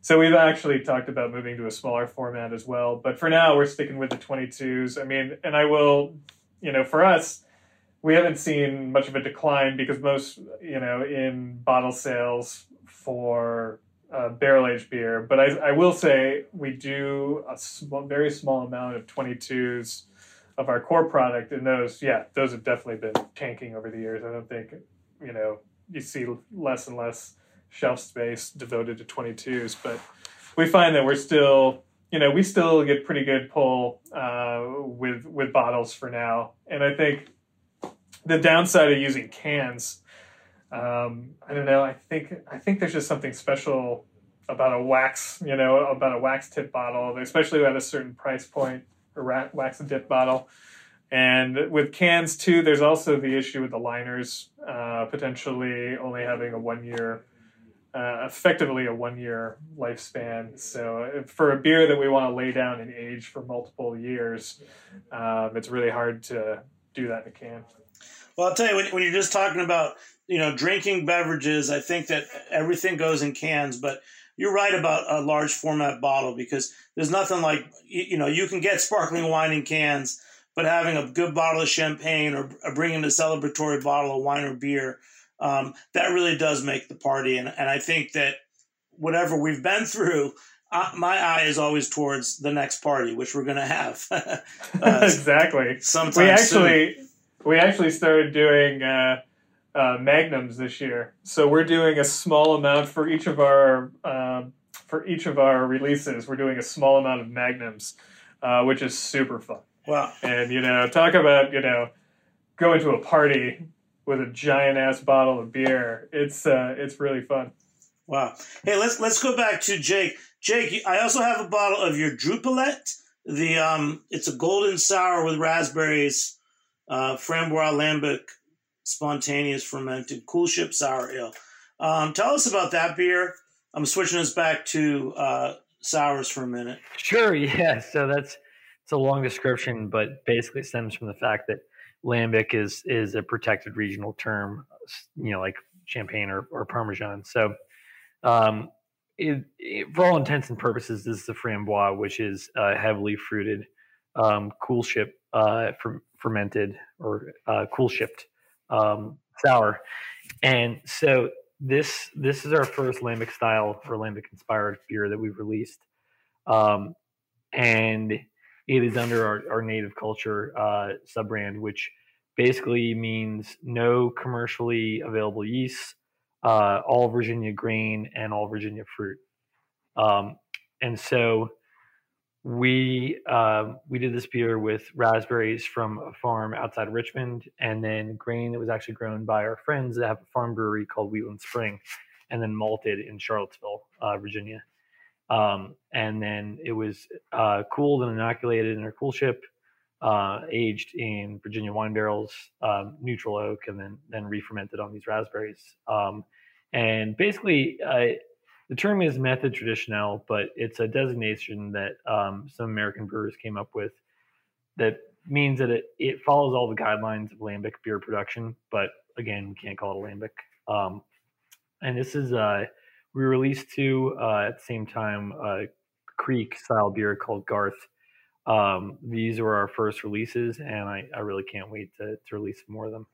So we've actually talked about moving to a smaller format as well, but for now we're sticking with the 22s. I mean, and I will you know, for us, we haven't seen much of a decline because most, you know, in bottle sales for uh, barrel aged beer. But I, I, will say we do a very small amount of 22s of our core product, and those, yeah, those have definitely been tanking over the years. I don't think, you know, you see less and less shelf space devoted to 22s. But we find that we're still, you know, we still get pretty good pull uh, with with bottles for now. And I think the downside of using cans, um, I don't know. I think I think there's just something special about a wax, you know, about a wax tip bottle, especially at a certain price point, a wax dip bottle. And with cans too, there's also the issue with the liners uh, potentially only having a one year, uh, effectively a one year lifespan. So for a beer that we want to lay down and age for multiple years, um, it's really hard to do that in a can. Well, I'll tell you when, when you're just talking about you know drinking beverages, I think that everything goes in cans, but you're right about a large format bottle because there's nothing like you know you can get sparkling wine in cans but having a good bottle of champagne or, or bringing a celebratory bottle of wine or beer, um, that really does make the party. And, and I think that whatever we've been through, uh, my eye is always towards the next party, which we're going to have. uh, exactly. Sometime we actually soon. we actually started doing uh, uh, magnums this year, so we're doing a small amount for each of our um, for each of our releases. We're doing a small amount of magnums, uh, which is super fun. Wow. And, you know, talk about, you know, going to a party with a giant ass bottle of beer. It's uh, it's really fun. Wow. Hey, let's let's go back to Jake. Jake, I also have a bottle of your Drupelet. The um, it's a golden sour with raspberries, uh, framboise lambic, spontaneous fermented coolship sour ale. Um, tell us about that beer. I'm switching us back to uh, sours for a minute. Sure. Yeah. So that's it's a long description, but basically stems from the fact that lambic is is a protected regional term, you know, like champagne or, or parmesan. So, um, it, it, for all intents and purposes, this is a framboise, which is uh, heavily fruited, um, coolship uh, fermented or uh, coolshipped um, sour, and so this this is our first lambic style or lambic inspired beer that we've released, um, and it is under our, our native culture uh, sub brand, which basically means no commercially available yeast, uh, all Virginia grain, and all Virginia fruit. Um, and so we uh, we did this beer with raspberries from a farm outside of Richmond, and then grain that was actually grown by our friends that have a farm brewery called Wheatland Spring, and then malted in Charlottesville, uh, Virginia. Um, and then it was uh, cooled and inoculated in our coolship, uh, aged in Virginia wine barrels, um, neutral oak, and then then re-fermented on these raspberries. Um, and basically, the term is method traditionnel, but it's a designation that um, some American brewers came up with that means that it, it follows all the guidelines of lambic beer production, but again, we can't call it a lambic. Um, and this is uh, we released two uh, at the same time uh, Kriek style beer called Garth. Um, these were our first releases, and I, I really can't wait to, to release more of them.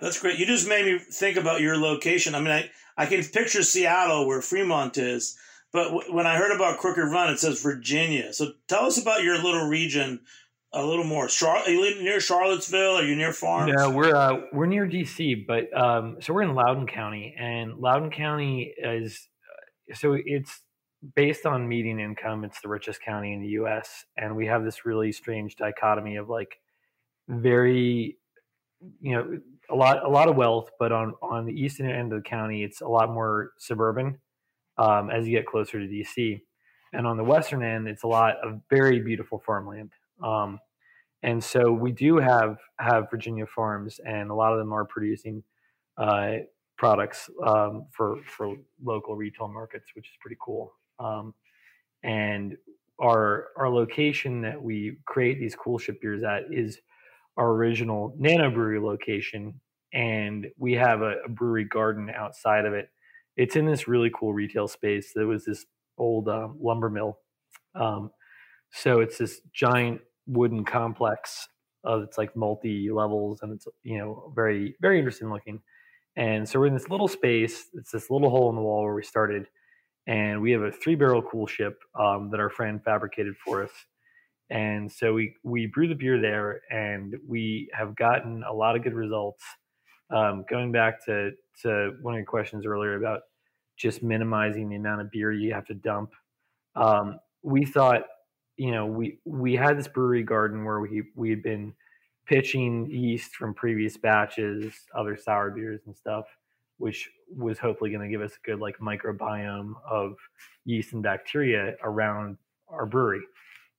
That's great. You just made me think about your location. I mean, I, I can picture Seattle where Fremont is, but w- when I heard about Crooked Run, it says Virginia. So tell us about your little region a little more. Char- are you near Charlottesville? Are you near farms? No, we're uh, we're near DC, but um, so we're in Loudoun County, and Loudoun County is uh, so it's based on median income. It's the richest county in the U.S., and we have this really strange dichotomy of like very, you know, a lot a lot of wealth, but on on the eastern end of the county, it's a lot more suburban um, as you get closer to DC. And on the western end, it's a lot of very beautiful farmland. Um, and so we do have have Virginia farms, and a lot of them are producing uh, products um, for for local retail markets, which is pretty cool. Um, and our our location that we create these coolship beers at is our original nano brewery location, and we have a, a brewery garden outside of it. It's in this really cool retail space. There was this old um, lumber mill. Um, so it's this giant wooden complex of it's like multi levels and it's you know very very interesting looking. And so we're in this little space. It's this little hole in the wall where we started, and we have a three barrel coolship um, that our friend fabricated for us. And so we we brew the beer there, and we have gotten a lot of good results. um, going back to to one of your questions earlier about just minimizing the amount of beer you have to dump, um, we thought, you know, we we had this brewery garden where we we had been pitching yeast from previous batches, other sour beers and stuff, which was hopefully going to give us a good like microbiome of yeast and bacteria around our brewery.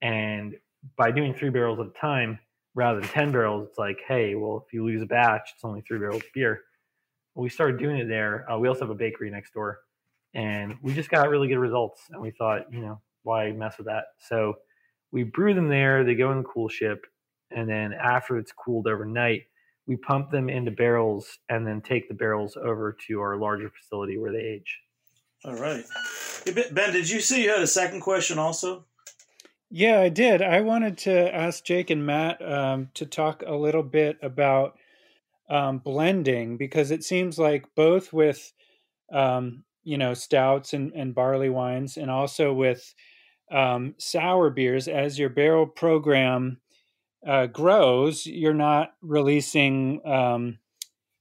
And by doing three barrels at a time rather than 10 barrels, it's like, hey, well, if you lose a batch, it's only three barrels of beer. We started doing it there. Uh, we also have a bakery next door, and we just got really good results. And we thought, you know, why mess with that? So we brew them there. They go in the coolship, and then after it's cooled overnight, we pump them into barrels and then take the barrels over to our larger facility where they age. All right. Ben, did you see you had a second question also? Yeah, I did. I wanted to ask Jake and Matt um, to talk a little bit about um, blending because it seems like both with um, you know stouts and, and barley wines and also with um, sour beers as your barrel program uh, grows, you're not releasing, um,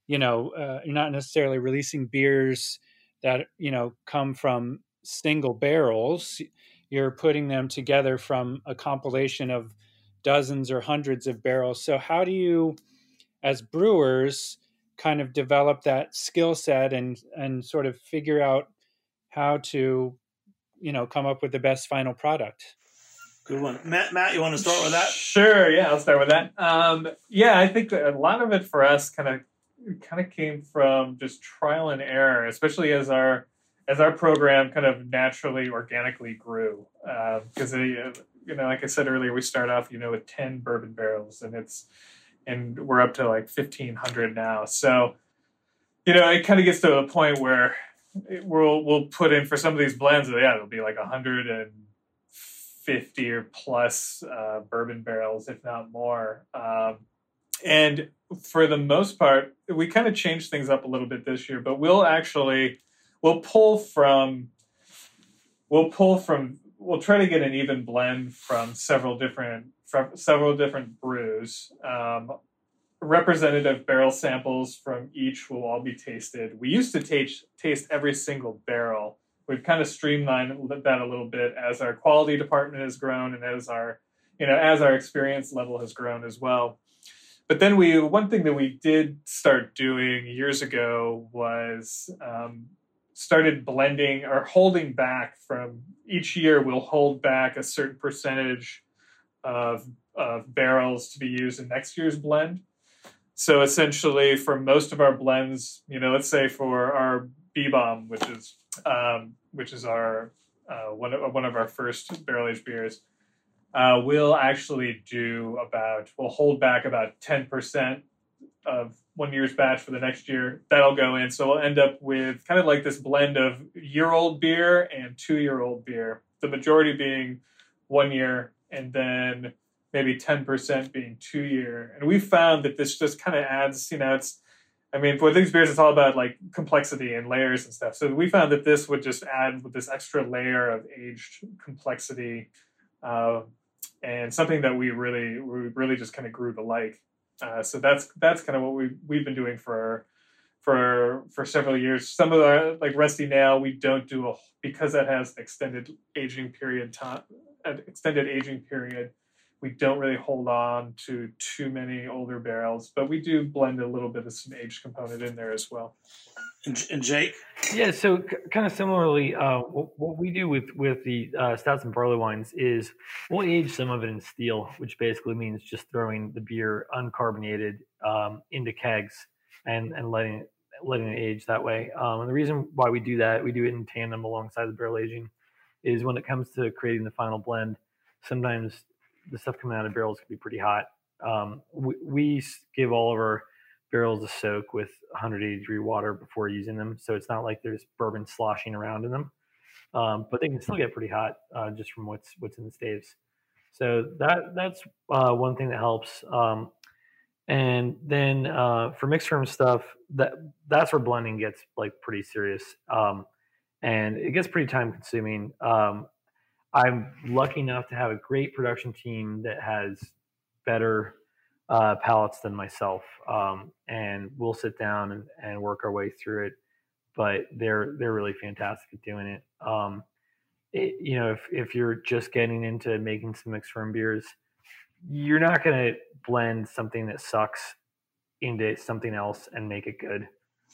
you know, uh, you're not necessarily releasing beers that you know come from single barrels. You're putting them together from a compilation of dozens or hundreds of barrels. So how do you, as brewers, kind of develop that skill set and and sort of figure out how to, you know, come up with the best final product? Good one, Matt. Matt, you want to start with that? Sure. Yeah, I'll start with that. Um, yeah, I think a lot of it for us kind of kind of came from just trial and error, especially as our as our program kind of naturally, organically grew. Because uh, you know, like I said earlier, we start off, you know, with ten bourbon barrels, and it's and we're up to like fifteen hundred now. So, you know, it kind of gets to a point where we'll we'll put in for some of these blends. Yeah, it'll be like hundred and 50 or plus uh, bourbon barrels, if not more. Um, and for the most part, we kind of changed things up a little bit this year, but we'll actually we'll pull from we'll pull from we'll try to get an even blend from several different from several different brews. Um, representative barrel samples from each will all be tasted. We used to taste taste every single barrel. We've kind of streamlined that a little bit as our quality department has grown and as our you know as our experience level has grown as well. But then we one thing that we did start doing years ago was um, started blending or holding back from each year we'll hold back a certain percentage of, of barrels to be used in next year's blend so essentially for most of our blends you know let's say for our B-Bomb which is um, which is our uh, one of one of our first barrel aged beers, uh, we'll actually do about we'll hold back about ten percent of one year's batch for the next year. That'll go in, so we'll end up with kind of like this blend of year old beer and two year old beer. The majority being one year, and then maybe ten percent being two year. And we found that this just kind of adds, you know, it's I mean, for these beers, it's all about like complexity and layers and stuff. So we found that this would just add with this extra layer of aged complexity, uh, and something that we really, we really just kind of grew to like. Uh, so that's that's kind of what we we've been doing for for for several years. Some of our like Rusty Nail, we don't do a because that has extended aging period time, an extended aging period we don't really hold on to too many older barrels, but we do blend a little bit of some aged component in there as well. And, and Jake, yeah. So c- kind of similarly, uh, what, what, we do with with the uh, stouts and barley wines is we'll age some of it in steel, which basically means just throwing the beer uncarbonated um, into kegs and and letting it letting it age that way. Um, and the reason why we do that, we do it in tandem alongside the barrel aging, is when it comes to creating the final blend. Sometimes the stuff coming out of barrels can be pretty hot. Um, we, we, give all of our barrels a soak with 180 degree water before using them, so it's not like there's bourbon sloshing around in them. Um, but they can still get pretty hot uh, just from what's what's in the staves. So that that's uh, one thing that helps. Um, and then uh, for mixed ferm stuff, that that's where blending gets like pretty serious, um, and it gets pretty time consuming. Um, I'm lucky enough to have a great production team that has better uh, palates than myself, um, and we'll sit down and, and work our way through it. But they're they're really fantastic at doing it. Um, it you know, if if you're just getting into making some mixed ferm beers, you're not going to blend something that sucks into something else and make it good.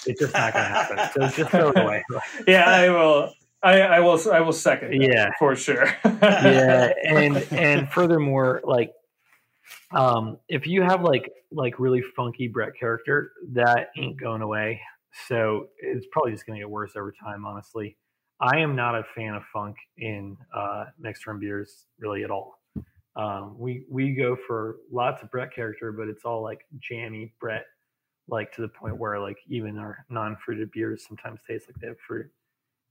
It's just not going to happen. so just throw it away. yeah, I will. I, I will. I will second. Yeah, for sure. yeah, and and furthermore, like, um, if you have like like really funky Brett character, that ain't going away. So it's probably just going to get worse over time. Honestly, I am not a fan of funk in uh, mixed ferm beers really at all. Um, we we go for lots of Brett character, but it's all like jammy Brett, like to the point where like even our non-fruited beers sometimes taste like they have fruit,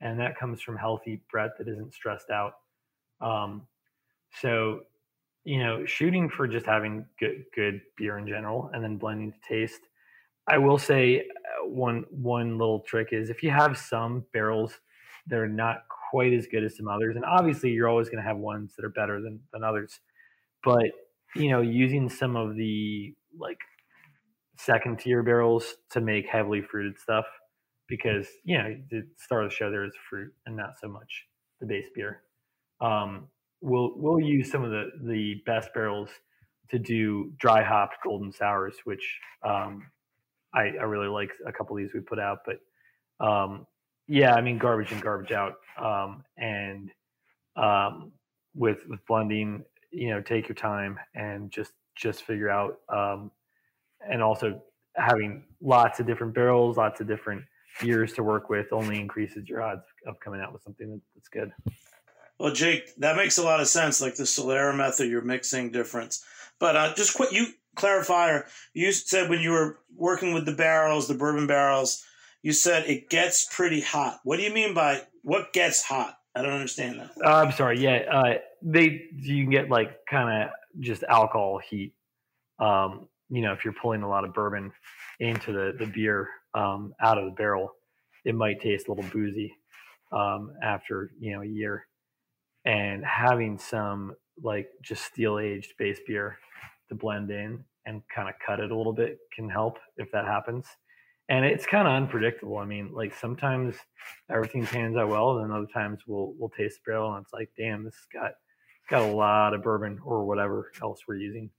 and that comes from healthy Brett that isn't stressed out. Um, so, you know, shooting for just having good good beer in general, and then blending to taste. I will say uh, one one little trick is if you have some barrels that are not quite as good as some others, and obviously you're always going to have ones that are better than than others but you know, using some of the like second tier barrels to make heavily fruited stuff because you know the star of the show there is fruit and not so much the base beer. Um, we'll we'll use some of the the best barrels to do dry hopped golden sours, which um, I, I really like a couple of these we put out. But um, yeah, I mean garbage in, garbage out, um, and um, with with blending you know take your time and just just figure out um, and also having lots of different barrels lots of different years to work with only increases your odds of coming out with something that's good well jake that makes a lot of sense like the solera method you're mixing difference but uh, just quick you clarifier you said when you were working with the barrels the bourbon barrels you said it gets pretty hot what do you mean by what gets hot I don't understand that. Uh, I'm sorry. Yeah, uh, they you can get like kind of just alcohol heat. Um, you know, if you're pulling a lot of bourbon into the the beer um, out of the barrel, it might taste a little boozy um, after you know a year. And having some like just steel aged base beer to blend in and kind of cut it a little bit can help if that happens and it's kind of unpredictable. I mean, like sometimes everything pans out well, and other times we'll we'll taste the barrel and it's like, damn, this has got got a lot of bourbon or whatever else we're using.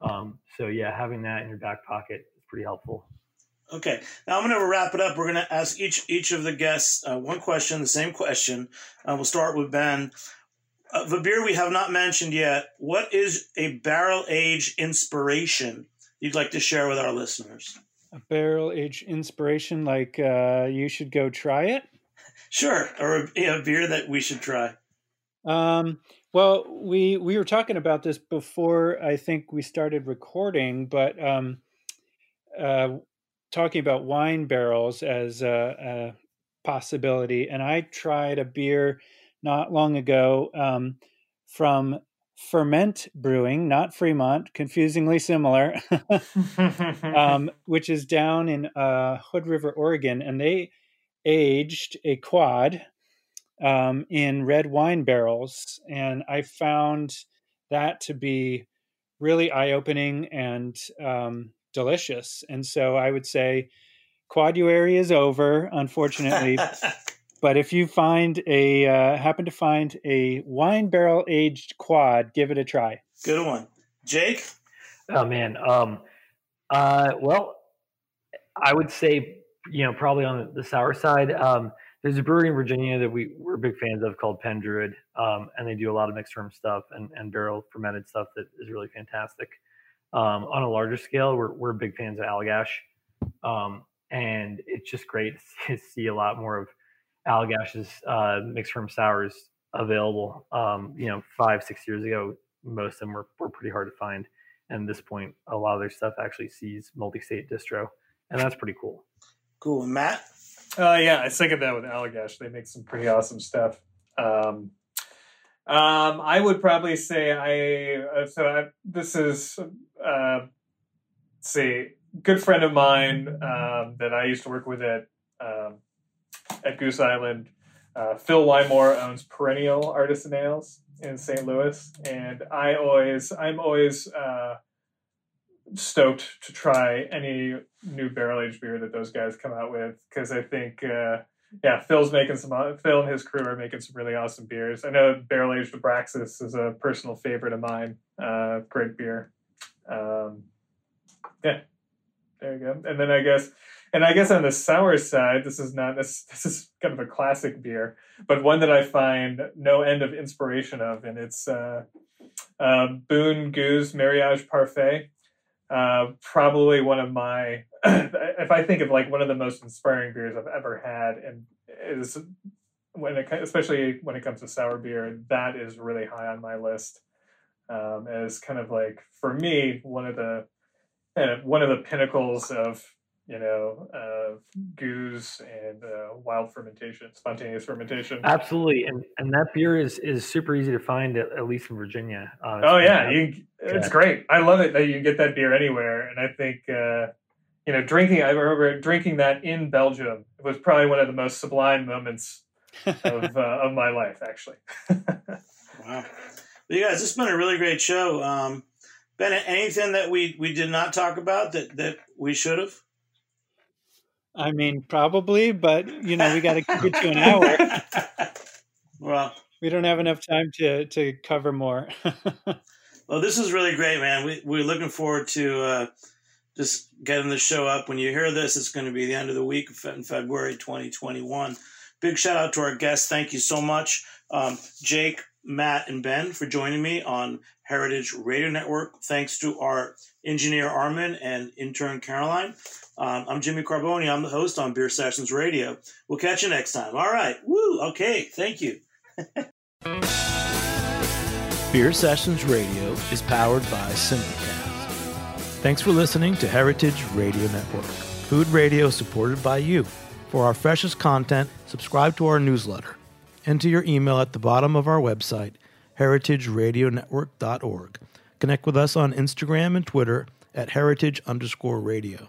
Um, so yeah, having that in your back pocket is pretty helpful. Okay, now I'm going to wrap it up. We're going to ask each each of the guests uh, one question, the same question. Uh, we'll start with Ben. Uh, the beer we have not mentioned yet. What is a barrel age inspiration you'd like to share with our listeners? a barrel age inspiration like uh, you should go try it? Sure, or a, a beer that we should try. Um, well, we we were talking about this before I think we started recording, but um, uh, talking about wine barrels as a, a, possibility, and I tried a beer not long ago um, from Ferment Brewing, not Fremont, confusingly similar, um, which is down in uh, Hood River, Oregon, and they aged a quad um, in red wine barrels, and I found that to be really eye-opening and um, delicious. And so I would say quaduary is over, unfortunately. But if you find a uh, happen to find a wine barrel aged quad, give it a try. Good one, Jake. Oh man, um, uh, well, I would say you know probably on the sour side. Um, there's a brewery in Virginia that we we're big fans of called Pen Druid, um, and they do a lot of mixed ferm stuff and, and barrel fermented stuff that is really fantastic. Um, on a larger scale, we're we're big fans of Allagash, um, and it's just great to see a lot more of Allagash's uh, mixed ferm sours available. Um, you know, five six years ago, most of them were, were pretty hard to find, and at this point, a lot of their stuff actually sees multi-state distro, and that's pretty cool. Cool, Matt. Uh, yeah, I second that with Allagash. They make some pretty awesome stuff. Um, um, I would probably say I uh, so I, this is uh, see good friend of mine um, that I used to work with at um, at Goose Island. Uh, Phil Wymore owns Perennial Artisan Ales in St. Louis, and I always, I'm always uh, stoked to try any new barrel aged beer that those guys come out with because I think uh, yeah, Phil's making some. Phil and his crew are making some really awesome beers. I know barrel aged Abraxas is a personal favorite of mine. Uh, great beer. Um, yeah, there you go. And then I guess, and I guess on the sour side, this is not this. This is kind of a classic beer, but one that I find no end of inspiration of, and it's uh, uh, Boon Geuze Mariage Parfait. Uh, probably one of my if I think of like one of the most inspiring beers I've ever had, and is when it especially when it comes to sour beer, that is really high on my list. Um, as kind of like for me one of the uh, one of the pinnacles of you know uh, gueuze and uh, wild fermentation, spontaneous fermentation. Absolutely, and and that beer is is super easy to find at, at least in Virginia. Uh, oh yeah, you, it's yeah. great. I love it that you get that beer anywhere, and I think uh, you know, drinking. I remember drinking that in Belgium. It was probably one of the most sublime moments of uh, of my life, actually. wow, well, you guys, this has been a really great show. Um, Bennett, anything that we we did not talk about that that we should have? I mean, probably, but you know, we got to keep it to an hour. well, we don't have enough time to to cover more. well, this is really great, man. We we're looking forward to. Uh, just getting the show up. When you hear this, it's going to be the end of the week in February 2021. Big shout out to our guests. Thank you so much, um, Jake, Matt, and Ben, for joining me on Heritage Radio Network. Thanks to our engineer Armin and intern Caroline. Um, I'm Jimmy Carbone. I'm the host on Beer Sessions Radio. We'll catch you next time. All right. Woo. Okay. Thank you. Beer Sessions Radio is powered by Simplecast. Thanks for listening to Heritage Radio Network, food radio supported by you. For our freshest content, subscribe to our newsletter. Enter your email at the bottom of our website, heritageradionetwork.org. Connect with us on Instagram and Twitter at heritage underscore radio.